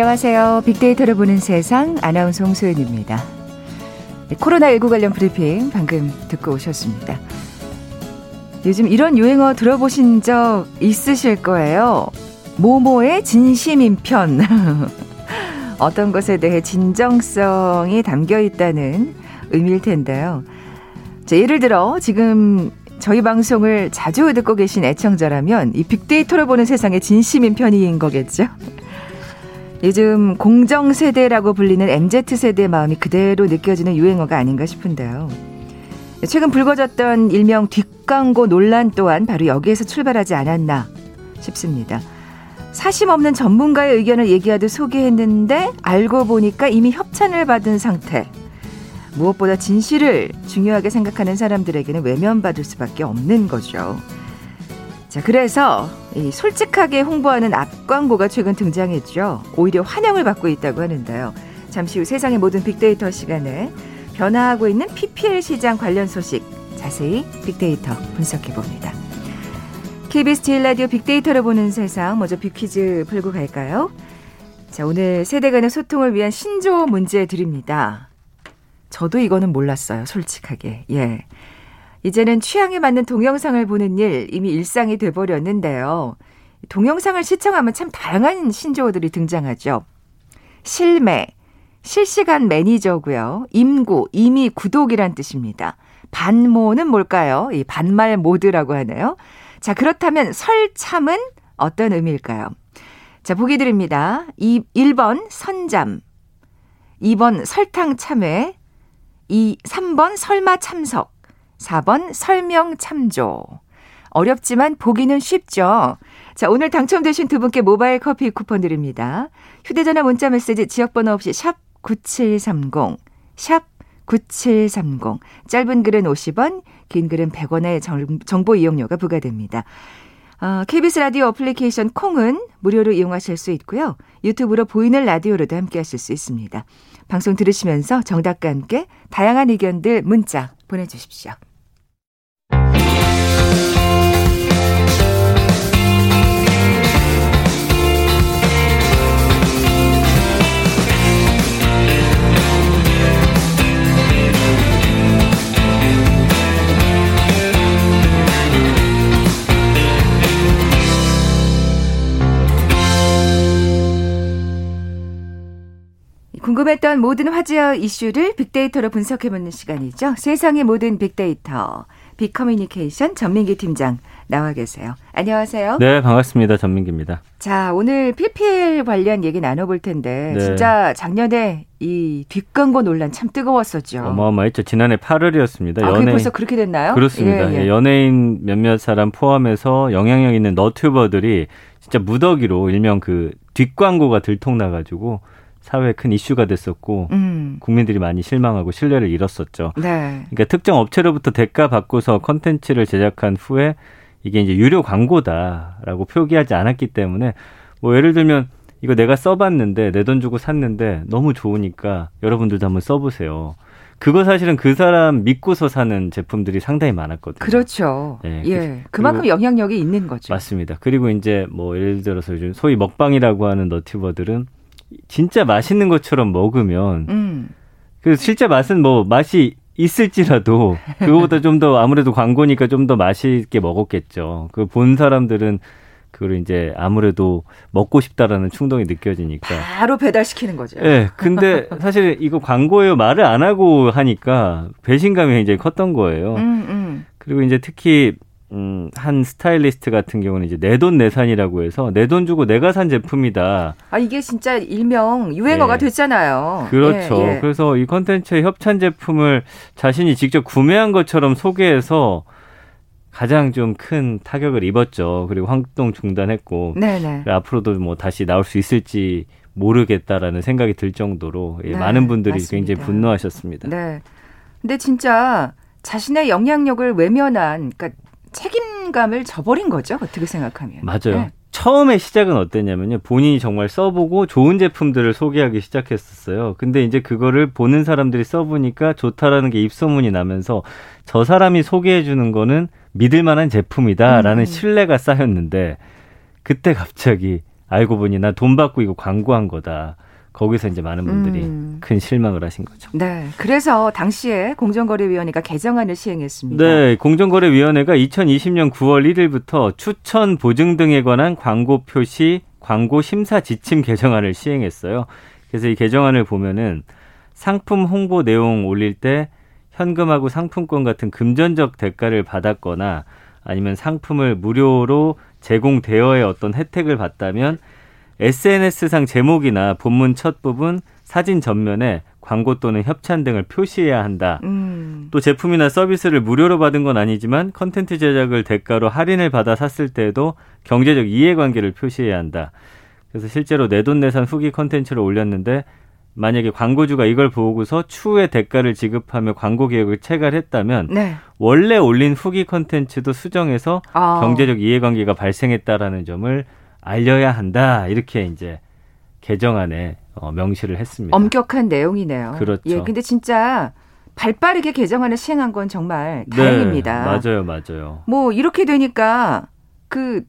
안녕하세요. 빅데이터를 보는 세상 아나운서 홍소연입니다. 코로나19 관련 브리핑 방금 듣고 오셨습니다. 요즘 이런 유행어 들어보신 적 있으실 거예요. 모모의 진심인 편. 어떤 것에 대해 진정성이 담겨 있다는 의미일 텐데요. 자, 예를 들어 지금 저희 방송을 자주 듣고 계신 애청자라면 이 빅데이터를 보는 세상의 진심인 편인 거겠죠. 요즘 공정 세대라고 불리는 MZ세대의 마음이 그대로 느껴지는 유행어가 아닌가 싶은데요. 최근 불거졌던 일명 뒷광고 논란 또한 바로 여기에서 출발하지 않았나 싶습니다. 사심 없는 전문가의 의견을 얘기하듯 소개했는데 알고 보니까 이미 협찬을 받은 상태. 무엇보다 진실을 중요하게 생각하는 사람들에게는 외면받을 수밖에 없는 거죠. 자, 그래서 이 솔직하게 홍보하는 앞 광고가 최근 등장했죠. 오히려 환영을 받고 있다고 하는데요. 잠시 후 세상의 모든 빅데이터 시간에 변화하고 있는 PPL 시장 관련 소식 자세히 빅데이터 분석해 봅니다. KBS 제일 라디오 빅데이터를 보는 세상 먼저 빅퀴즈 풀고 갈까요? 자, 오늘 세대 간의 소통을 위한 신조어 문제 드립니다. 저도 이거는 몰랐어요, 솔직하게. 예. 이제는 취향에 맞는 동영상을 보는 일 이미 일상이 돼버렸는데요. 동영상을 시청하면 참 다양한 신조어들이 등장하죠. 실매, 실시간 매니저고요. 임구, 이미 구독이란 뜻입니다. 반모는 뭘까요? 이 반말 모드라고 하네요. 자, 그렇다면 설참은 어떤 의미일까요? 자, 보기 드립니다. 2, 1번 선잠, 2번 설탕 참외, 2, 3번 설마 참석, 4번 설명 참조. 어렵지만 보기는 쉽죠. 자, 오늘 당첨되신 두 분께 모바일 커피 쿠폰 드립니다. 휴대전화 문자 메시지 지역번호 없이 샵 9730, 샵 9730. 짧은 글은 50원, 긴 글은 100원의 정보 이용료가 부과됩니다. 어, KBS 라디오 어플리케이션 콩은 무료로 이용하실 수 있고요. 유튜브로 보이는 라디오로도 함께 하실 수 있습니다. 방송 들으시면서 정답과 함께 다양한 의견들 문자 보내주십시오. 궁금했던 모든 화제와 이슈를 빅데이터로 분석해보는 시간이죠. 세상의 모든 빅데이터. 빅커뮤니케이션 전민기 팀장 나와 계세요. 안녕하세요. 네, 반갑습니다. 전민기입니다. 자, 오늘 PPL 관련 얘기 나눠볼 텐데 네. 진짜 작년에 이 뒷광고 논란 참 뜨거웠었죠. 어마어마했죠. 지난해 8월이었습니다. 아, 연예인 벌써 그렇게 됐나요? 그렇습니다. 예, 예. 연예인 몇몇 사람 포함해서 영향력 있는 너튜버들이 진짜 무더기로 일명 그 뒷광고가 들통나가지고 사회에 큰 이슈가 됐었고 음. 국민들이 많이 실망하고 신뢰를 잃었었죠. 네. 그러니까 특정 업체로부터 대가 받고서 컨텐츠를 제작한 후에 이게 이제 유료 광고다라고 표기하지 않았기 때문에 뭐 예를 들면 이거 내가 써봤는데 내 돈 주고 샀는데 너무 좋으니까 여러분들도 한번 써보세요. 그거 사실은 그 사람 믿고서 사는 제품들이 상당히 많았거든요. 그렇죠. 네, 예. 그만큼 영향력이 있는 거죠. 맞습니다. 그리고 이제 뭐 예를 들어서 요즘 소위 먹방이라고 하는 너튜버들은 진짜 맛있는 것처럼 먹으면 음. 그 실제 맛은 뭐 맛이 있을지라도 그거보다 좀 더 아무래도 광고니까 좀 더 맛있게 먹었겠죠. 그 본 사람들은 그걸 이제 아무래도 먹고 싶다라는 충동이 느껴지니까 바로 배달시키는 거죠. 예. 네, 근데 사실 이거 광고예요 말을 안 하고 하니까 배신감이 굉장히 컸던 거예요. 음, 음. 그리고 이제 특히 음, 한 스타일리스트 같은 경우는 이제 내돈 내산이라고 해서 내 돈 주고 내가 산 제품이다. 아, 이게 진짜 일명 유행어가 예. 됐잖아요. 그렇죠. 예, 예. 그래서 이 컨텐츠의 협찬 제품을 자신이 직접 구매한 것처럼 소개해서 가장 좀 큰 타격을 입었죠. 그리고 활동 중단했고 네네. 앞으로도 뭐 다시 나올 수 있을지 모르겠다라는 생각이 들 정도로 예, 네, 많은 분들이 맞습니다. 굉장히 분노하셨습니다. 네. 근데 진짜 자신의 영향력을 외면한 그러니까 책임감을 져버린 거죠. 어떻게 생각하면. 맞아요. 네. 처음에 시작은 어땠냐면요. 본인이 정말 써보고 좋은 제품들을 소개하기 시작했었어요. 근데 이제 그거를 보는 사람들이 써보니까 좋다라는 게 입소문이 나면서 저 사람이 소개해주는 거는 믿을 만한 제품이다라는 음. 신뢰가 쌓였는데 그때 갑자기 알고 보니 나 돈 받고 이거 광고한 거다. 거기서 이제 많은 분들이 음. 큰 실망을 하신 거죠. 네. 그래서 당시에 공정거래위원회가 개정안을 시행했습니다. 네. 공정거래위원회가 2020년 9월 1일부터 추천 보증 등에 관한 광고 표시 광고 심사 지침 개정안을 시행했어요. 그래서 이 개정안을 보면은 상품 홍보 내용 올릴 때 현금하고 상품권 같은 금전적 대가를 받았거나 아니면 상품을 무료로 제공되어의 어떤 혜택을 받다면 SNS상 제목이나 본문 첫 부분, 사진 전면에 광고 또는 협찬 등을 표시해야 한다. 음. 또 제품이나 서비스를 무료로 받은 건 아니지만 컨텐츠 제작을 대가로 할인을 받아 샀을 때에도 경제적 이해관계를 표시해야 한다. 그래서 실제로 내돈내산 후기 컨텐츠를 올렸는데 만약에 광고주가 이걸 보고서 추후에 대가를 지급하며 광고 계약을 체결했다면 네. 원래 올린 후기 컨텐츠도 수정해서 아. 경제적 이해관계가 발생했다라는 점을 알려야 한다. 이렇게 이제 개정안에 어, 명시를 했습니다. 엄격한 내용이네요. 그렇죠. 예, 근데 진짜 발빠르게 개정안을 시행한 건 정말 네, 다행입니다. 맞아요, 맞아요. 뭐 이렇게 되니까 그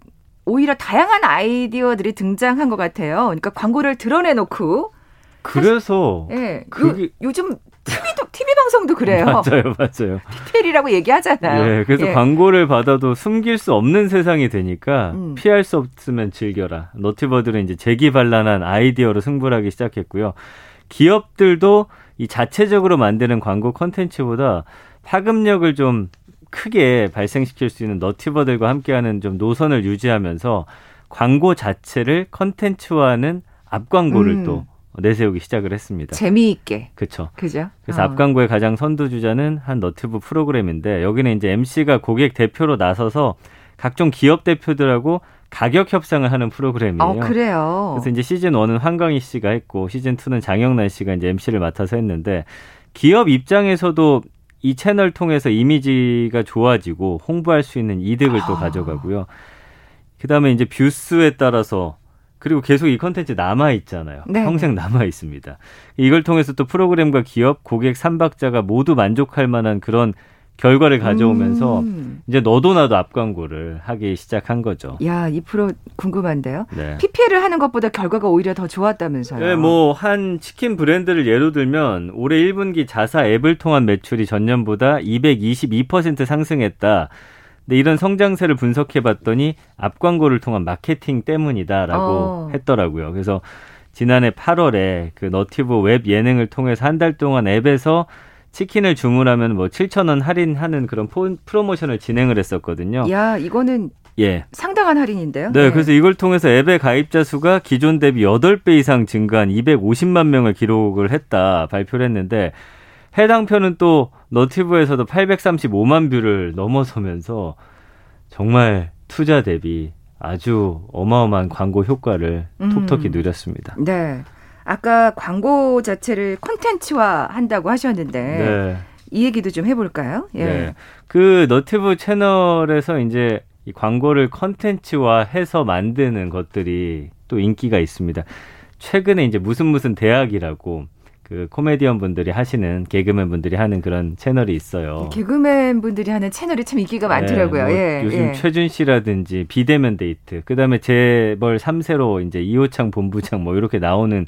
오히려 다양한 아이디어들이 등장한 것 같아요. 그러니까 광고를 드러내놓고 그래서 예, 그게... 요, 요즘 TV 방송도 그래요. 맞아요, 맞아요. PPL이라고 얘기하잖아요. 예, 그래서 예. 광고를 받아도 숨길 수 없는 세상이 되니까 음. 피할 수 없으면 즐겨라. 너티버들은 이제 재기발랄한 아이디어로 승부를 하기 시작했고요. 기업들도 이 자체적으로 만드는 광고 컨텐츠보다 파급력을 좀 크게 발생시킬 수 있는 너티버들과 함께하는 좀 노선을 유지하면서 광고 자체를 컨텐츠화하는 앞광고를 음. 또 내세우기 시작을 했습니다. 재미있게. 그렇죠. 그죠. 그래서 어. 앞광고의 가장 선두주자는 한 너튜브 프로그램인데 여기는 이제 MC가 고객 대표로 나서서 각종 기업 대표들하고 가격 협상을 하는 프로그램이에요. 어, 그래요. 그래서 이제 시즌 1은 황광희 씨가 했고 시즌 2는 장영란 씨가 이제 MC를 맡아서 했는데 기업 입장에서도 이 채널 통해서 이미지가 좋아지고 홍보할 수 있는 이득을 아. 또 가져가고요. 그다음에 이제 뷰수에 따라서 그리고 계속 이 컨텐츠 남아 있잖아요. 네. 평생 남아 있습니다. 이걸 통해서 또 프로그램과 기업, 고객, 삼박자가 모두 만족할 만한 그런 결과를 가져오면서 음. 이제 너도 나도 앞 광고를 하기 시작한 거죠. 야, 이 프로 궁금한데요. 네. PPL을 하는 것보다 결과가 오히려 더 좋았다면서요. 네, 뭐 한 치킨 브랜드를 예로 들면 올해 1분기 자사 앱을 통한 매출이 전년보다 222% 상승했다. 근데 이런 성장세를 분석해 봤더니 앞 광고를 통한 마케팅 때문이다라고 어. 했더라고요. 그래서 지난해 8월에 그 유튜브 웹 예능을 통해서 한 달 동안 앱에서 치킨을 주문하면 뭐 7천 원 할인하는 그런 포, 프로모션을 진행을 했었거든요. 야, 이거는 예. 상당한 할인인데요. 네, 네, 그래서 이걸 통해서 앱의 가입자 수가 기존 대비 8배 이상 증가한 250만 명을 기록을 했다 발표를 했는데 해당 편은 또 유튜브에서도 835만 뷰를 넘어서면서 정말 투자 대비 아주 어마어마한 광고 효과를 음. 톡톡히 누렸습니다. 네. 아까 광고 자체를 콘텐츠화 한다고 하셨는데 네. 이 얘기도 좀 해볼까요? 예. 네. 그 너티브 채널에서 이제 이 광고를 컨텐츠화해서 만드는 것들이 또 인기가 있습니다. 최근에 이제 무슨 무슨 대학이라고 그 코미디언 분들이 하시는 개그맨 분들이 하는 그런 채널이 있어요. 개그맨 분들이 하는 채널이 참 인기가 네, 많더라고요. 뭐 예, 요즘 예. 최준 씨라든지 비대면 데이트, 그다음에 재벌 3세로 이제 이호창 본부장 뭐 이렇게 나오는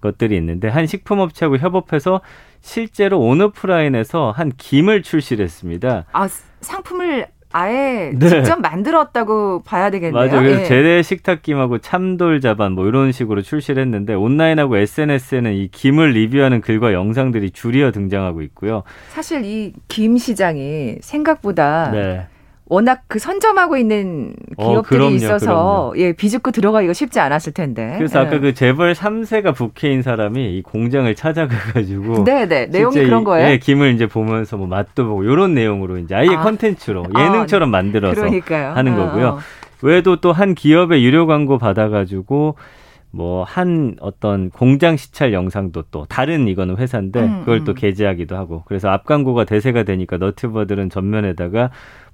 것들이 있는데 한 식품업체하고 협업해서 실제로 온오프라인에서 한 김을 출시를 했습니다. 아, 상품을 아예 네. 직접 만들었다고 봐야 되겠네요. 맞아요. 그래서 예. 재래 식탁김하고 참돌 자반 뭐 이런 식으로 출시를 했는데 온라인하고 SNS에는 이 김을 리뷰하는 글과 영상들이 줄이어 등장하고 있고요. 사실 이 김 시장이 생각보다 네. 워낙 그 선점하고 있는 어, 기업들이 어, 그럼요, 있어서 그럼요. 예 비집고 들어가기가 쉽지 않았을 텐데. 그래서 예. 아까 그 재벌 3세가 부캐인 사람이 이 공장을 찾아가가지고 네네 내용이 그런 거예요. 예, 김을 이제 보면서 뭐 맛도 보고 이런 내용으로 이제 아예 아. 컨텐츠로 아, 예능처럼 아, 만들어서 그러니까요. 하는 어, 거고요. 어. 외에도 또 한 기업의 유료 광고 받아가지고 뭐한 어떤 공장 시찰 영상도 또 다른 이거는 회사인데 음, 그걸 또 음. 게재하기도 하고 그래서 앞 광고가 대세가 되니까 너튜버들은 전면에다가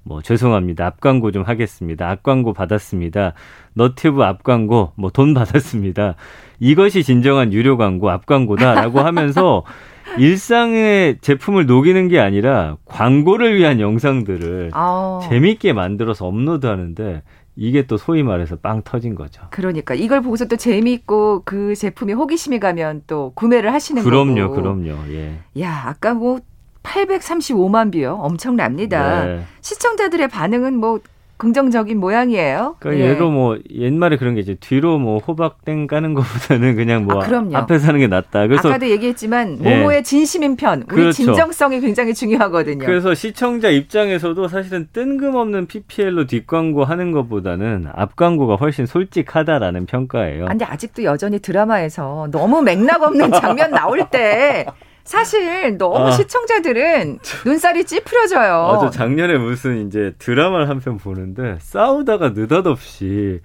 뭐 죄송합니다 앞 광고 좀 하겠습니다 앞 광고 받았습니다 너튜브 앞 광고 뭐 돈 받았습니다 이것이 진정한 유료 광고 앞 광고다라고 하면서 일상의 제품을 녹이는 게 아니라 광고를 위한 영상들을 아 재밌게 만들어서 업로드하는데 이게 또 소위 말해서 빵 터진 거죠. 그러니까 이걸 보고서 또 재미있고 그 제품에 호기심이 가면 또 구매를 하시는 그럼요, 거고. 그럼요, 그럼요. 예. 야, 아까 뭐 835만 뷰요. 엄청납니다. 네. 시청자들의 반응은 뭐 긍정적인 모양이에요. 그러니까 예. 얘도 뭐 옛말에 그런 게 이제 뒤로 뭐 호박땡 까는 것보다는 그냥 뭐 아, 앞에 사는 게 낫다. 그래서 아까도 얘기했지만 예. 모모의 진심인 편, 우리 그렇죠. 진정성이 굉장히 중요하거든요. 그래서 시청자 입장에서도 사실은 뜬금없는 PPL로 뒷광고 하는 것보다는 앞광고가 훨씬 솔직하다라는 평가예요. 근데 아직도 여전히 드라마에서 너무 맥락 없는 장면 나올 때 사실 너무 아. 시청자들은 눈살이 찌푸려져요. 맞아. 작년에 무슨 이제 드라마를 한 편 보는데 싸우다가 느닷없이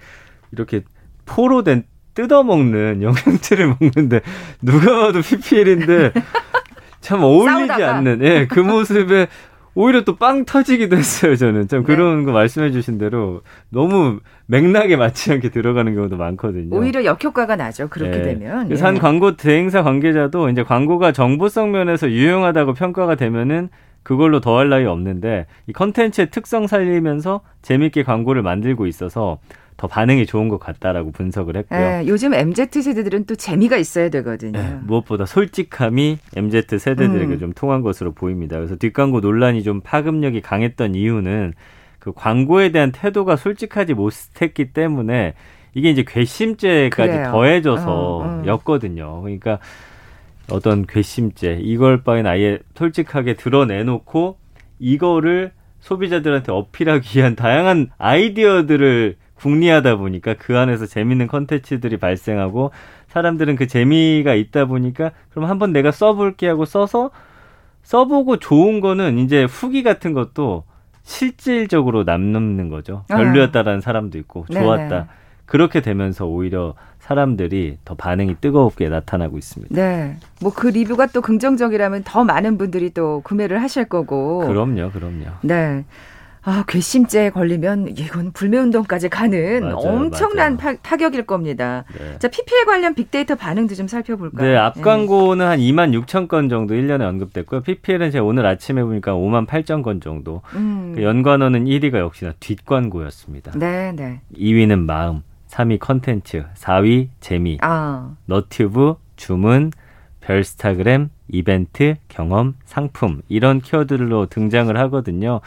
이렇게 포로 된 뜯어먹는 영양제를 먹는데 누가 봐도 PPL인데 참 어울리지 싸우다가. 않는 예, 그 모습에 오히려 또 빵 터지기도 했어요, 저는. 참 그런 네. 거 말씀해 주신 대로 너무 맥락에 맞지 않게 들어가는 경우도 많거든요. 오히려 역효과가 나죠, 그렇게 네. 되면. 그래서 예. 한 광고 대행사 관계자도 이제 광고가 정보성 면에서 유용하다고 평가가 되면은 그걸로 더할 나위 없는데 이 컨텐츠의 특성 살리면서 재밌게 광고를 만들고 있어서 더 반응이 좋은 것 같다라고 분석을 했고요. 네, 요즘 MZ 세대들은 또 재미가 있어야 되거든요. 네, 무엇보다 솔직함이 MZ 세대들에게 음. 좀 통한 것으로 보입니다. 그래서 뒷광고 논란이 좀 파급력이 강했던 이유는 그 광고에 대한 태도가 솔직하지 못했기 때문에 이게 이제 괘씸죄까지 그래요. 더해져서였거든요. 어, 어. 그러니까 어떤 괘씸죄 이걸 바엔 아예 솔직하게 드러내놓고 이거를 소비자들한테 어필하기 위한 다양한 아이디어들을 궁리하다 보니까 그 안에서 재밌는 컨텐츠들이 발생하고 사람들은 그 재미가 있다 보니까 그럼 한번 내가 써볼게 하고 써서 써보고 좋은 거는 이제 후기 같은 것도 실질적으로 남는 거죠. 아. 별로였다라는 사람도 있고 좋았다. 네네. 그렇게 되면서 오히려 사람들이 더 반응이 뜨겁게 나타나고 있습니다. 네. 뭐 그 리뷰가 또 긍정적이라면 더 많은 분들이 또 구매를 하실 거고. 그럼요, 그럼요. 네. 아, 괘씸죄에 걸리면 이건 불매운동까지 가는 맞아요, 엄청난 맞아요. 파, 격일 겁니다. 네. 자, PPL 관련 빅데이터 반응도 좀 살펴볼까요? 네, 앞 광고는 네. 한 2만 6천 건 정도 1년에 언급됐고요. PPL은 제가 오늘 아침에 보니까 5만 8천 건 정도. 음. 그 연관어는 1위가 역시나 뒷광고였습니다. 네, 네. 2위는 마음, 3위 컨텐츠, 4위 재미, 아. 너튜브, 주문, 별스타그램, 이벤트, 경험, 상품 이런 키워드로 등장을 하거든요.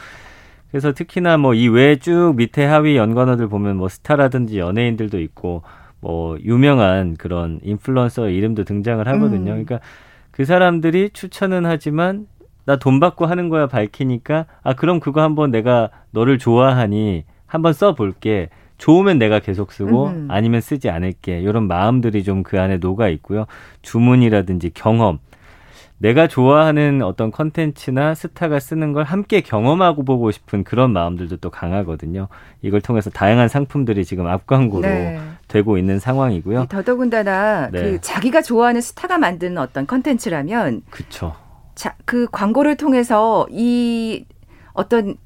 그래서 특히나 뭐 이외쭉 밑에 하위 연관어들 보면 뭐 스타라든지 연예인들도 있고 뭐 유명한 그런 인플루언서 이름도 등장을 하거든요. 음. 그러니까 그 사람들이 추천은 하지만 나 돈 받고 하는 거야 밝히니까 아 그럼 그거 한번 내가 너를 좋아하니 한번 써볼게. 좋으면 내가 계속 쓰고 음. 아니면 쓰지 않을게. 이런 마음들이 좀 그 안에 녹아 있고요. 주문이라든지 경험 내가 좋아하는 어떤 컨텐츠나 스타가 쓰는 걸 함께 경험하고 보고 싶은 그런 마음들도 또 강하거든요. 이걸 통해서 다양한 상품들이 지금 앞광고로 네. 되고 있는 상황이고요. 더더군다나 네. 그 자기가 좋아하는 스타가 만드는 어떤 컨텐츠라면 그쵸. 자, 그 광고를 통해서 이 어떤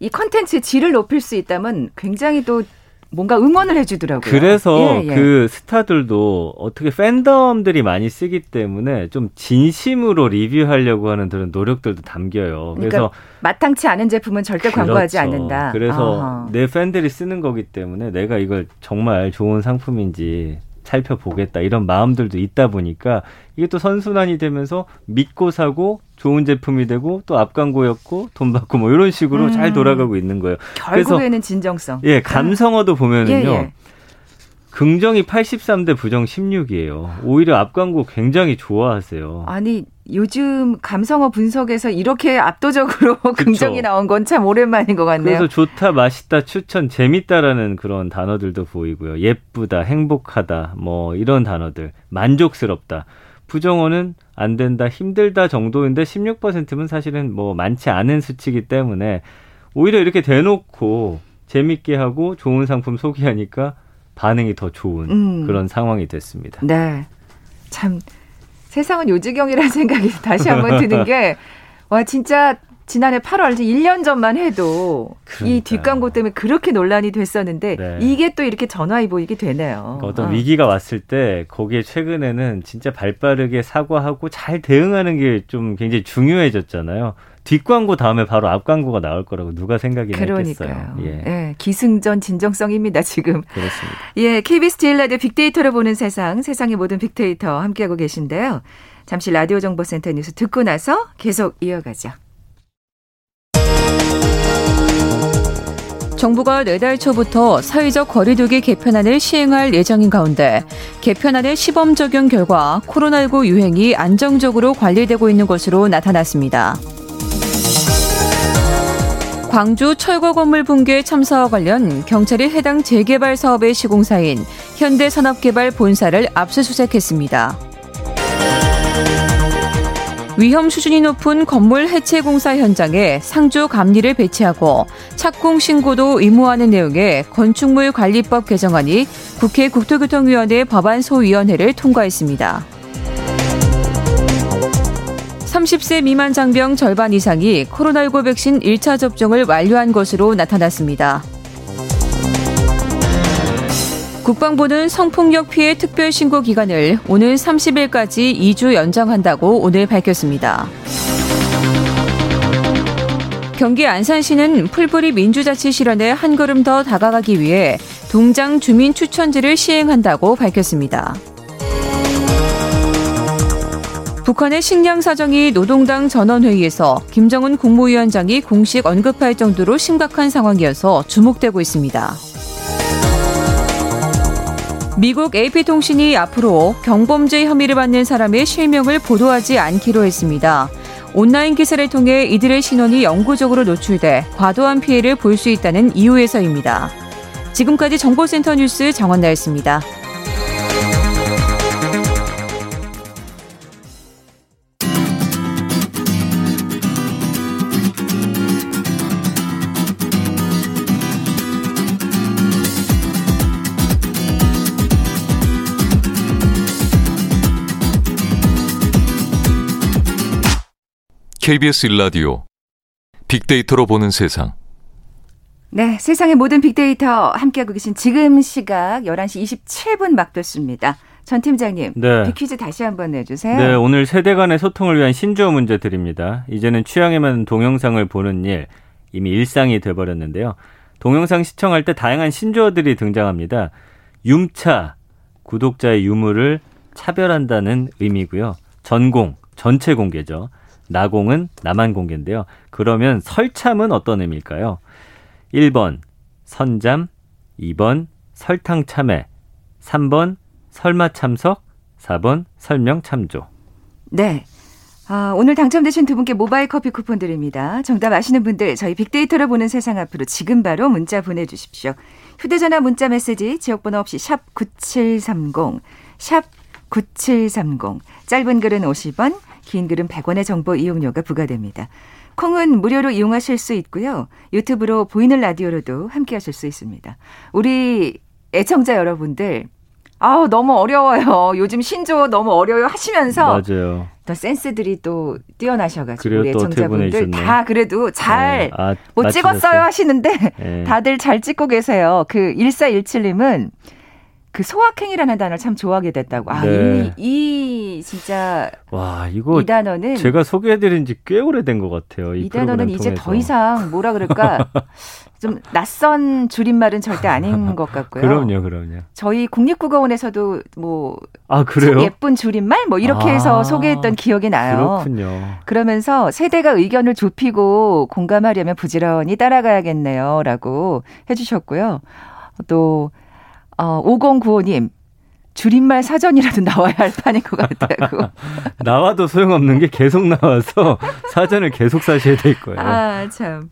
이 컨텐츠의 질을 높일 수 있다면 굉장히 또 뭔가 응원을 해주더라고요. 그래서 예, 예. 그 스타들도 어떻게 팬덤들이 많이 쓰기 때문에 좀 진심으로 리뷰하려고 하는 그런 노력들도 담겨요. 그러니까 그래서 마땅치 않은 제품은 절대 그렇죠. 광고하지 않는다. 그래서 아하. 내 팬들이 쓰는 거기 때문에 내가 이걸 정말 좋은 상품인지 살펴보겠다 이런 마음들도 있다 보니까 이게 또 선순환이 되면서 믿고 사고 좋은 제품이 되고 또 앞광고였고 돈 받고 뭐 이런 식으로 음. 잘 돌아가고 있는 거예요. 결국에는 진정성. 예, 감성어도 보면은요. 예, 예. 긍정이 83대 부정 16이에요. 오히려 앞광고 굉장히 좋아하세요. 아니 요즘 감성어 분석에서 이렇게 압도적으로 긍정이 나온 건 참 오랜만인 것 같네요. 그래서 좋다, 맛있다, 추천, 재밌다라는 그런 단어들도 보이고요. 예쁘다, 행복하다, 뭐 이런 단어들, 만족스럽다. 부정어는 안 된다, 힘들다 정도인데 16%면 사실은 뭐 많지 않은 수치이기 때문에 오히려 이렇게 대놓고 재밌게 하고 좋은 상품 소개하니까 반응이 더 좋은 음. 그런 상황이 됐습니다. 네. 참 세상은 요지경이라는 생각이 다시 한번 드는 게 와 진짜 지난해 8월 1년 전만 해도 그러니까요. 이 뒷광고 때문에 그렇게 논란이 됐었는데 네. 이게 또 이렇게 전화위복이 되네요. 그러니까 어떤 아. 위기가 왔을 때 거기에 최근에는 진짜 발빠르게 사과하고 잘 대응하는 게 좀 굉장히 중요해졌잖아요. 뒷광고 다음에 바로 앞광고가 나올 거라고 누가 그러니까요. 했겠어요. 예. 예. 기승전 진정성입니다, 지금. 그렇습니다. 예, KBS 제일 라디오 빅데이터로 보는 세상, 세상의 모든 빅데이터 함께하고 계신데요. 잠시 라디오 정보센터 뉴스 듣고 나서 계속 이어가죠. 정부가 내달 초부터 사회적 거리두기 개편안을 시행할 예정인 가운데 개편안의 시범 적용 결과 코로나19 유행이 안정적으로 관리되고 있는 것으로 나타났습니다. 광주 철거 건물 붕괴 참사와 관련 경찰이 해당 재개발 사업의 시공사인 현대산업개발 본사를 압수수색했습니다. 위험 수준이 높은 건물 해체 공사 현장에 상주 감리를 배치하고 착공 신고도 의무화하는 내용의 건축물 관리법 개정안이 국회 국토교통위원회 법안 소위원회를 통과했습니다. 30세 미만 장병 절반 이상이 코로나19 백신 1차 접종을 완료한 것으로 나타났습니다. 국방부는 성폭력 피해 특별 신고 기간을 오는 30일까지 2주 연장한다고 오늘 밝혔습니다. 경기 안산시는 풀뿌리 민주자치 실현에 한 걸음 더 다가가기 위해 동장 주민 추천지를 시행한다고 밝혔습니다. 북한의 식량 사정이 노동당 전원회의에서 김정은 국무위원장이 공식 언급할 정도로 심각한 상황이어서 주목되고 있습니다. 미국 AP통신이 앞으로 경범죄 혐의를 받는 사람의 실명을 보도하지 않기로 했습니다. 온라인 기사를 통해 이들의 신원이 영구적으로 노출돼 과도한 피해를 볼 수 있다는 이유에서입니다. 지금까지 정보센터 뉴스 정원나였습니다. KBS 일라디오 빅데이터로 보는 세상. 네, 세상의 모든 빅데이터 함께하고 계신 지금 시각 11시 27분 막 됐습니다. 전 팀장님, 네. 빅퀴즈 다시 한번 내주세요. 네, 오늘 세대 간의 소통을 위한 신조어 문제 드립니다. 이제는 취향에 맞는 동영상을 보는 일, 이미 일상이 돼버렸는데요. 동영상 시청할 때 다양한 신조어들이 등장합니다. 윰차, 구독자의 유무를 차별한다는 의미고요. 전공, 전체 공개죠. 나공은 나만 공개인데요. 그러면 설참은 어떤 의미일까요? 1번 선잠, 2번 설탕 참외, 3번 설마 참석, 4번 설명 참조. 네. 아, 오늘 당첨되신 두 분께 모바일 커피 쿠폰 드립니다. 정답 아시는 분들 저희 빅데이터를 보는 세상 앞으로 지금 바로 문자 보내주십시오. 휴대전화 문자 메시지 지역번호 없이 샵 9730, 샵 9730. 짧은 글은 50원, 긴 글은 100원의 정보 이용료가 부과됩니다. 콩은 무료로 이용하실 수 있고요. 유튜브로 보이는 라디오로도 함께 하실 수 있습니다. 우리 애청자 여러분들, 아우, 너무 어려워요. 요즘 신조 너무 어려워요 하시면서. 맞아요. 또 센스들이 또 뛰어나셔가지고 우리 애청자분들 다 그래도 잘못 네. 아, 찍었어요 하시는데 네. 다들 잘 찍고 계세요. 그 1417님은 그 소확행이라는 단어를 참 좋아하게 됐다고. 아, 네. 이, 이 진짜 와 이거 이 단어는 제가 소개해 드린 지 꽤 오래된 것 같아요. 이, 이 단어는 이제 더 이상 뭐라 그럴까 좀 낯선 줄임말은 절대 아닌 것 같고요. 그럼요, 그럼요. 저희 국립국어원에서도 뭐 아, 그래요? 예쁜 줄임말 뭐 이렇게 아, 해서 소개했던 기억이 나요. 그렇군요. 그러면서 세대가 의견을 좁히고 공감하려면 부지런히 따라가야겠네요라고 해 주셨고요. 또 어, 5095님, 줄임말 사전이라도 나와야 할 판인 것 같다고. 나와도 소용없는 게 계속 나와서 사전을 계속 사셔야 될 거예요. 아, 참.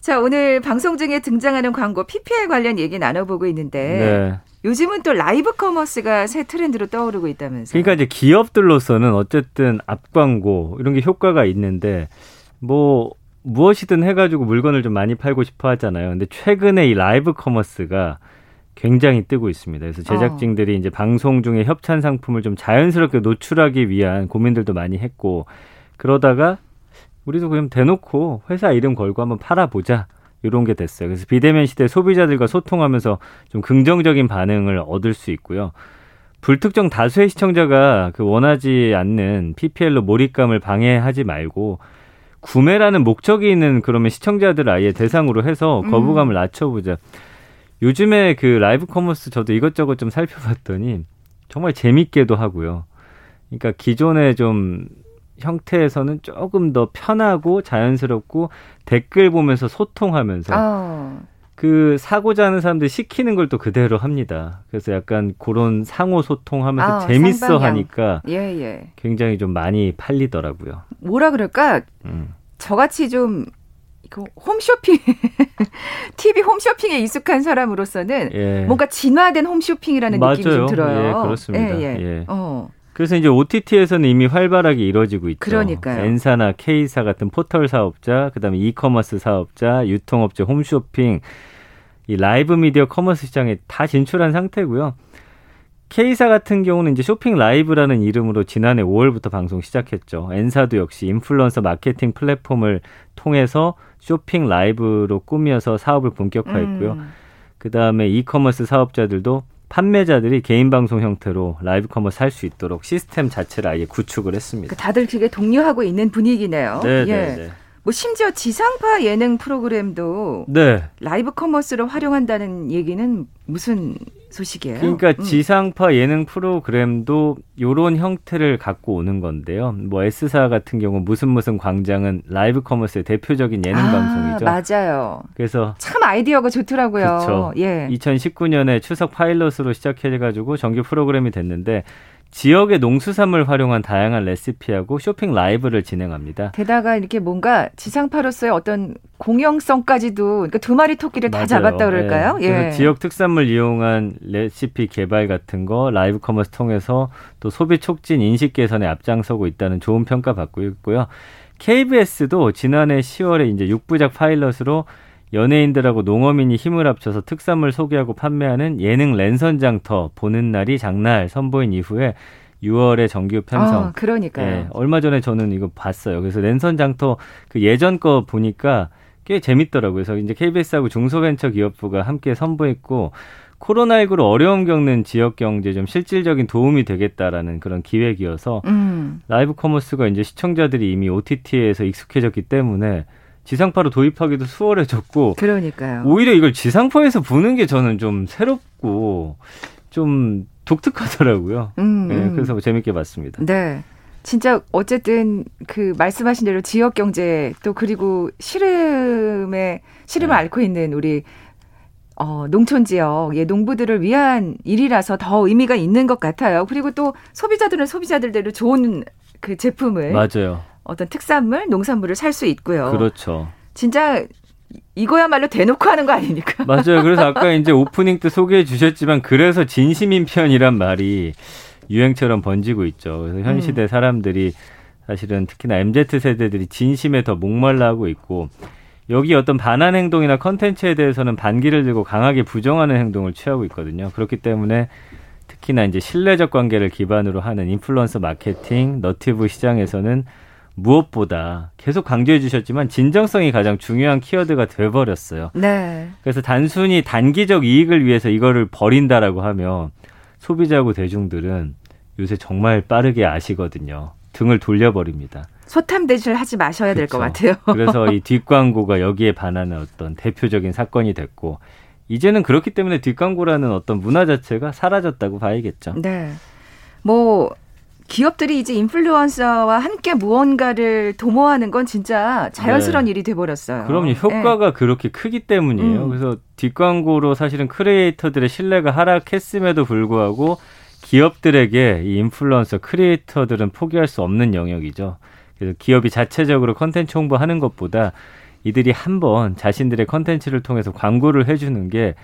자, 오늘 방송 중에 등장하는 광고 PPL 관련 얘기 나눠보고 있는데 네. 요즘은 또 라이브 커머스가 새 트렌드로 떠오르고 있다면서요. 그러니까 이제 기업들로서는 어쨌든 앞 광고 이런 게 효과가 있는데 뭐 무엇이든 해가지고 물건을 좀 많이 팔고 싶어 하잖아요. 근데 최근에 이 라이브 커머스가 굉장히 뜨고 있습니다. 그래서 제작진들이 어. 이제 방송 중에 협찬 상품을 좀 자연스럽게 노출하기 위한 고민들도 많이 했고 그러다가 우리도 그냥 대놓고 회사 이름 걸고 한번 팔아보자. 이런 게 됐어요. 그래서 비대면 시대 소비자들과 소통하면서 좀 긍정적인 반응을 얻을 수 있고요. 불특정 다수의 시청자가 그 원하지 않는 PPL로 몰입감을 방해하지 말고 구매라는 목적이 있는 그러면 시청자들 아예 대상으로 해서 음. 거부감을 음. 낮춰보자. 요즘에 그 라이브 커머스 저도 이것저것 좀 살펴봤더니 정말 재밌게도 하고요. 그러니까 기존에 좀 형태에서는 조금 더 편하고 자연스럽고 댓글 보면서 소통하면서 어. 그 사고자 하는 사람들이 시키는 걸 또 그대로 합니다. 그래서 약간 그런 상호 소통하면서 아, 재밌어 상방향. 하니까 예, 예. 굉장히 좀 많이 팔리더라고요. 뭐라 그럴까? 음. 저같이 좀 그 홈쇼핑, TV 홈쇼핑에 익숙한 사람으로서는 예. 뭔가 진화된 홈쇼핑이라는 맞아요. 느낌이 좀 들어요. 예, 그렇습니다. 예, 예. 예. 어. 그래서 이제 OTT에서는 이미 활발하게 이루어지고 있죠. 그러니까요. N사나 K사 같은 포털 사업자, 그다음에 이커머스 사업자, 유통업체, 홈쇼핑, 이 라이브 미디어 커머스 시장에 다 진출한 상태고요. K사 같은 경우는 이제 쇼핑 라이브라는 이름으로 지난해 5월부터 방송 시작했죠. N사도 역시 인플루언서 마케팅 플랫폼을 통해서 쇼핑 라이브로 꾸며서 사업을 본격화했고요. 음. 그 다음에 이커머스 사업자들도 판매자들이 개인 방송 형태로 라이브 커머스 할 수 있도록 시스템 자체를 아예 구축을 했습니다. 그 다들 그게 독려하고 있는 분위기네요. 네, 예. 네, 네. 뭐 심지어 지상파 예능 프로그램도 네. 라이브 커머스를 활용한다는 얘기는 무슨 소식이에요? 그러니까 음. 지상파 예능 프로그램도 요런 형태를 갖고 오는 건데요. 뭐 S사 같은 경우 무슨 무슨 광장은 라이브 커머스의 대표적인 예능 아, 방송이죠. 맞아요. 그래서 참 아이디어가 좋더라고요. 그렇죠. 예. 2019년에 추석 파일럿으로 시작해 가지고 정규 프로그램이 됐는데 지역의 농수산물 활용한 다양한 레시피하고 쇼핑 라이브를 진행합니다. 게다가 이렇게 뭔가 지상파로서의 어떤 공영성까지도 그러니까 두 마리 토끼를 맞아요. 다 잡았다 그럴까요? 네. 예. 지역 특산물 이용한 레시피 개발 같은 거 라이브 커머스 통해서 또 소비 촉진 인식 개선에 앞장서고 있다는 좋은 평가 받고 있고요. KBS도 지난해 10월에 이제 6부작 파일럿으로 연예인들하고 농어민이 힘을 합쳐서 특산물 소개하고 판매하는 예능 랜선 장터 보는 날이 장날 선보인 이후에 6월에 정규 편성. 아, 그러니까요. 예, 얼마 전에 저는 이거 봤어요. 그래서 랜선 장터 그 예전 거 보니까 꽤 재밌더라고요. 그래서 이제 KBS하고 중소벤처기업부가 함께 선보였고 코로나19로 어려움 겪는 지역 경제 좀 실질적인 도움이 되겠다라는 그런 기획이어서 음. 라이브 커머스가 이제 시청자들이 이미 OTT에서 익숙해졌기 때문에 지상파로 도입하기도 수월해졌고 그러니까요. 오히려 이걸 지상파에서 보는 게 저는 좀 새롭고 좀 독특하더라고요. 음, 네, 음. 그래서 재밌게 봤습니다. 네. 진짜 어쨌든 그 말씀하신 대로 지역 경제 또 그리고 시름에 시름을 네. 앓고 있는 우리 어, 농촌 지역, 예, 농부들을 위한 일이라서 더 의미가 있는 것 같아요. 그리고 또 소비자들은 소비자들대로 좋은 그 제품을 맞아요. 어떤 특산물, 농산물을 살 수 있고요. 그렇죠. 진짜 이거야말로 대놓고 하는 거 아닙니까? 맞아요. 그래서 아까 이제 오프닝 때 소개해 주셨지만 그래서 진심인 편이란 말이 유행처럼 번지고 있죠. 그래서 현 시대 음. 사람들이 사실은 특히나 MZ 세대들이 진심에 더 목말라하고 있고 여기 어떤 반한 행동이나 컨텐츠에 대해서는 반기를 들고 강하게 부정하는 행동을 취하고 있거든요. 그렇기 때문에 특히나 이제 신뢰적 관계를 기반으로 하는 인플루언서 마케팅, 너티브 시장에서는 무엇보다 계속 강조해 주셨지만 진정성이 가장 중요한 키워드가 돼 버렸어요. 네. 그래서 단순히 단기적 이익을 위해서 이거를 버린다라고 하면 소비자고 대중들은 요새 정말 빠르게 아시거든요. 등을 돌려버립니다. 소탐대실 하지 마셔야 될 것 같아요. 그래서 이 뒷광고가 여기에 반하는 어떤 대표적인 사건이 됐고 이제는 그렇기 때문에 뒷광고라는 어떤 문화 자체가 사라졌다고 봐야겠죠. 네. 뭐 기업들이 이제 인플루언서와 함께 무언가를 도모하는 건 진짜 자연스러운 네. 일이 돼버렸어요. 그럼요. 효과가 네. 그렇게 크기 때문이에요. 음. 그래서 뒷광고로 사실은 크리에이터들의 신뢰가 하락했음에도 불구하고 기업들에게 이 인플루언서 크리에이터들은 포기할 수 없는 영역이죠. 그래서 기업이 자체적으로 컨텐츠 홍보하는 것보다 이들이 한번 자신들의 컨텐츠를 통해서 광고를 해주는 게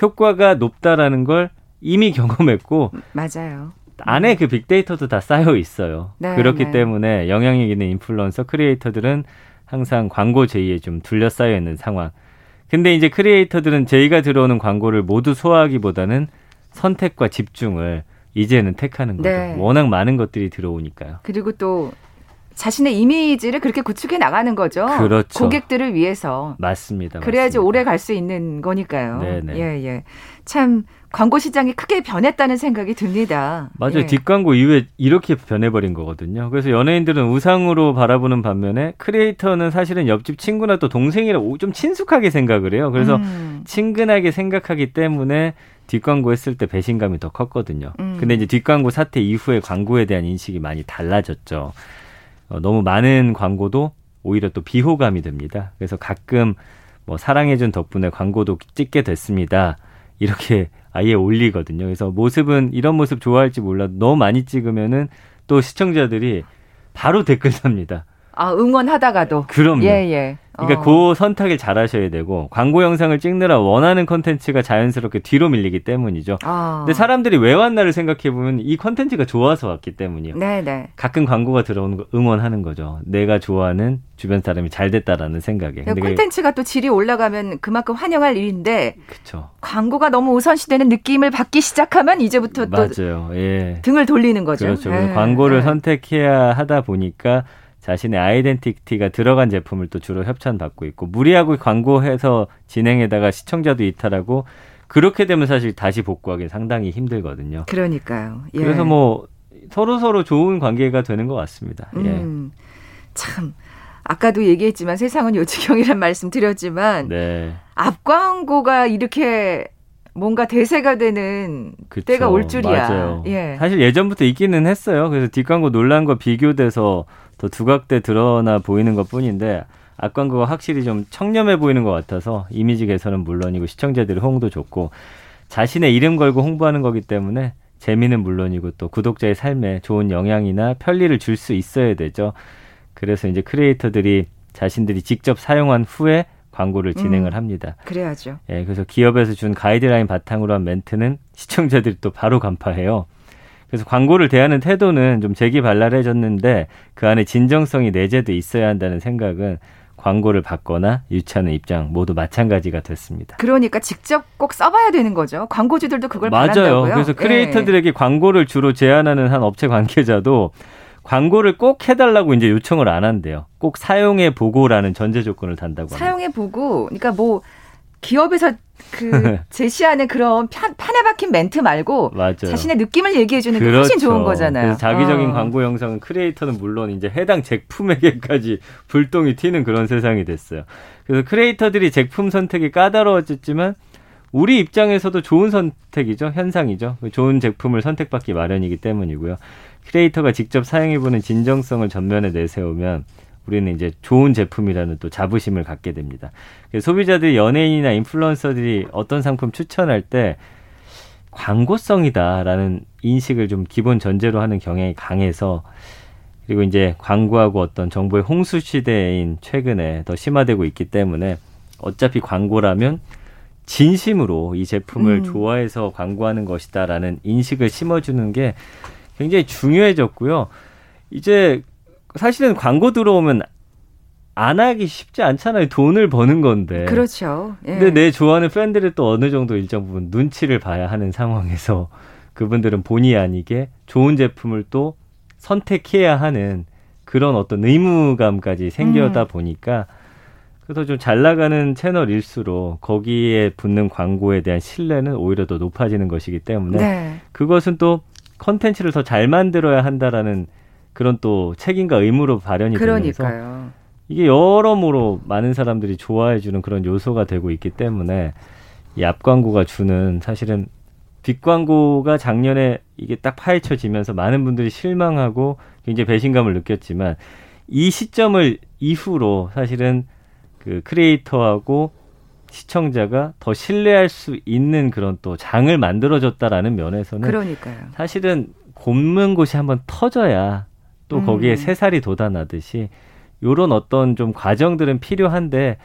효과가 높다라는 걸 이미 경험했고 맞아요. 안에 그 빅데이터도 다 쌓여 있어요. 네, 그렇기 네. 때문에 영향력 있는 인플루언서 크리에이터들은 항상 광고 제의에 좀 둘러싸여 있는 상황. 근데 이제 크리에이터들은 제의가 들어오는 광고를 모두 소화하기보다는 선택과 집중을 이제는 택하는 거죠. 네. 워낙 많은 것들이 들어오니까요. 그리고 또 자신의 이미지를 그렇게 구축해 나가는 거죠. 그렇죠. 고객들을 위해서. 맞습니다. 그래야지 맞습니다. 오래 갈 수 있는 거니까요. 네네. 예, 예. 참 광고 시장이 크게 변했다는 생각이 듭니다. 맞아요. 예. 뒷광고 이후에 이렇게 변해버린 거거든요. 그래서 연예인들은 우상으로 바라보는 반면에 크리에이터는 사실은 옆집 친구나 또 동생이라 좀 친숙하게 생각을 해요. 그래서 음. 친근하게 생각하기 때문에 뒷광고 했을 때 배신감이 더 컸거든요. 음. 근데 이제 뒷광고 사태 이후에 광고에 대한 인식이 많이 달라졌죠. 어, 너무 많은 광고도 오히려 또 비호감이 됩니다. 그래서 가끔 뭐 사랑해준 덕분에 광고도 찍게 됐습니다. 이렇게 아예 올리거든요. 그래서 모습은 이런 모습 좋아할지 몰라도 너무 많이 찍으면은 또 시청자들이 바로 댓글 답니다. 아, 응원하다가도. 그럼요. 예, 예. 그러니까 어. 그 선택을 잘 하셔야 되고 광고 영상을 찍느라 원하는 컨텐츠가 자연스럽게 뒤로 밀리기 때문이죠. 아. 근데 사람들이 왜 왔나를 생각해 보면 이 컨텐츠가 좋아서 왔기 때문이요. 네, 네. 가끔 광고가 들어오는 거 응원하는 거죠. 내가 좋아하는 주변 사람이 잘 됐다라는 생각에. 그러니까 콘텐츠가 또 질이 올라가면 그만큼 환영할 일인데 그렇죠. 광고가 너무 우선시되는 느낌을 받기 시작하면 이제부터 또 맞아요. 예. 등을 돌리는 거죠. 그렇죠. 예, 광고를 예. 선택해야 하다 보니까 자신의 아이덴티티가 들어간 제품을 또 주로 협찬받고 있고 무리하고 광고해서 진행에다가 시청자도 이탈하고 그렇게 되면 사실 다시 복구하기 상당히 힘들거든요. 그러니까요. 예. 그래서 뭐 서로 서로 좋은 관계가 되는 것 같습니다. 예. 음, 참 아까도 얘기했지만 세상은 요지경이란 말씀 드렸지만 네. 앞 광고가 이렇게 뭔가 대세가 되는 그쵸. 때가 올 줄이야. 맞아요. 예. 사실 예전부터 있기는 했어요. 그래서 뒷광고 논란과 비교돼서 더 두각돼 드러나 보이는 것 뿐인데 앞광고가 확실히 좀 청렴해 보이는 것 같아서 이미지 개선은 물론이고 시청자들의 호응도 좋고 자신의 이름 걸고 홍보하는 거기 때문에 재미는 물론이고 또 구독자의 삶에 좋은 영향이나 편리를 줄 수 있어야 되죠. 그래서 이제 크리에이터들이 자신들이 직접 사용한 후에 광고를 진행을 음. 합니다. 그래야죠. 예, 그래서 기업에서 준 가이드라인 바탕으로 한 멘트는 시청자들이 또 바로 간파해요. 그래서 광고를 대하는 태도는 좀 재기발랄해졌는데 그 안에 진정성이 내재돼 있어야 한다는 생각은 광고를 받거나 유치하는 입장 모두 마찬가지가 됐습니다. 그러니까 직접 꼭 써봐야 되는 거죠. 광고주들도 그걸 맞아요. 바란다고요. 그래서 예. 크리에이터들에게 광고를 주로 제안하는 한 업체 관계자도 광고를 꼭 해달라고 이제 요청을 안 한대요. 꼭 사용해 보고라는 전제 조건을 단다고 합니다. 사용해 보고, 그러니까 뭐 기업에서 그 제시하는 그런 판, 판에 박힌 멘트 말고 맞아요. 자신의 느낌을 얘기해 주는 게 훨씬 좋은 거잖아요. 자기적인 어. 광고 영상은 크리에이터는 물론 이제 해당 제품에게까지 불똥이 튀는 그런 세상이 됐어요. 그래서 크리에이터들이 제품 선택이 까다로워졌지만 우리 입장에서도 좋은 선택이죠. 현상이죠. 좋은 제품을 선택받기 마련이기 때문이고요. 크리에이터가 직접 사용해보는 진정성을 전면에 내세우면 우리는 이제 좋은 제품이라는 또 자부심을 갖게 됩니다. 그래서 소비자들이 연예인이나 인플루언서들이 어떤 상품 추천할 때 광고성이다라는 인식을 좀 기본 전제로 하는 경향이 강해서 그리고 이제 광고하고 어떤 정보의 홍수 시대인 최근에 더 심화되고 있기 때문에 어차피 광고라면 진심으로 이 제품을 음. 좋아해서 광고하는 것이다라는 인식을 심어주는 게 굉장히 중요해졌고요. 이제 사실은 광고 들어오면 안 하기 쉽지 않잖아요. 돈을 버는 건데. 그렇죠. 예. 근데 내 좋아하는 팬들이 또 어느 정도 일정 부분 눈치를 봐야 하는 상황에서 그분들은 본의 아니게 좋은 제품을 또 선택해야 하는 그런 어떤 의무감까지 생겨다 음. 보니까 그래서 좀 잘 나가는 채널일수록 거기에 붙는 광고에 대한 신뢰는 오히려 더 높아지는 것이기 때문에 네. 그것은 또 컨텐츠를 더 잘 만들어야 한다라는 그런 또 책임과 의무로 발현이 되면서 그러니까요. 이게 여러모로 많은 사람들이 좋아해 주는 그런 요소가 되고 있기 때문에 이 앞 광고가 주는 사실은 뒷 광고가 작년에 이게 딱 파헤쳐지면서 많은 분들이 실망하고 굉장히 배신감을 느꼈지만 이 시점을 이후로 사실은 그 크리에이터하고 시청자가 더 신뢰할 수 있는 그런 또 장을 만들어줬다라는 면에서는 그러니까요. 사실은 곪는 곳이 한번 터져야 또 음. 거기에 새살이 돋아나듯이 요런 어떤 좀 과정들은 필요한데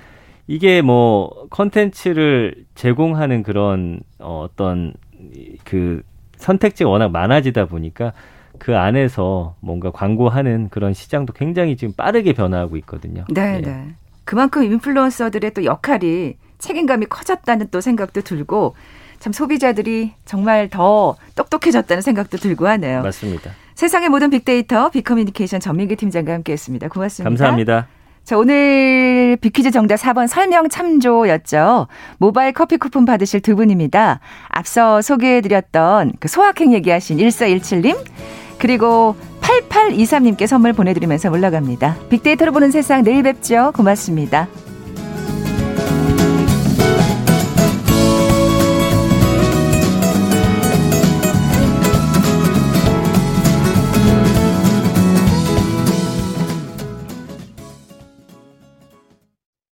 이게 뭐 컨텐츠를 제공하는 그런 어, 어떤 이- 그 선택지가 워낙 많아지다 보니까 그 안에서 뭔가 광고하는 그런 시장도 굉장히 지금 빠르게 변화하고 있거든요. 네, 예. 네. 그만큼 인플루언서들의 또 역할이 책임감이 커졌다는 또 생각도 들고 참 소비자들이 정말 더 똑똑해졌다는 생각도 들고 하네요. 맞습니다. 세상의 모든 빅데이터 빅커뮤니케이션 전민기 팀장과 함께했습니다. 고맙습니다. 감사합니다. 자, 오늘 빅퀴즈 정답 4번 설명 참조였죠. 모바일 커피 쿠폰 받으실 두 분입니다. 앞서 소개해드렸던 그 소확행 얘기하신 1417님, 그리고 8823님께 선물 보내드리면서 올라갑니다. 빅데이터로 보는 세상 내일 뵙죠. 고맙습니다.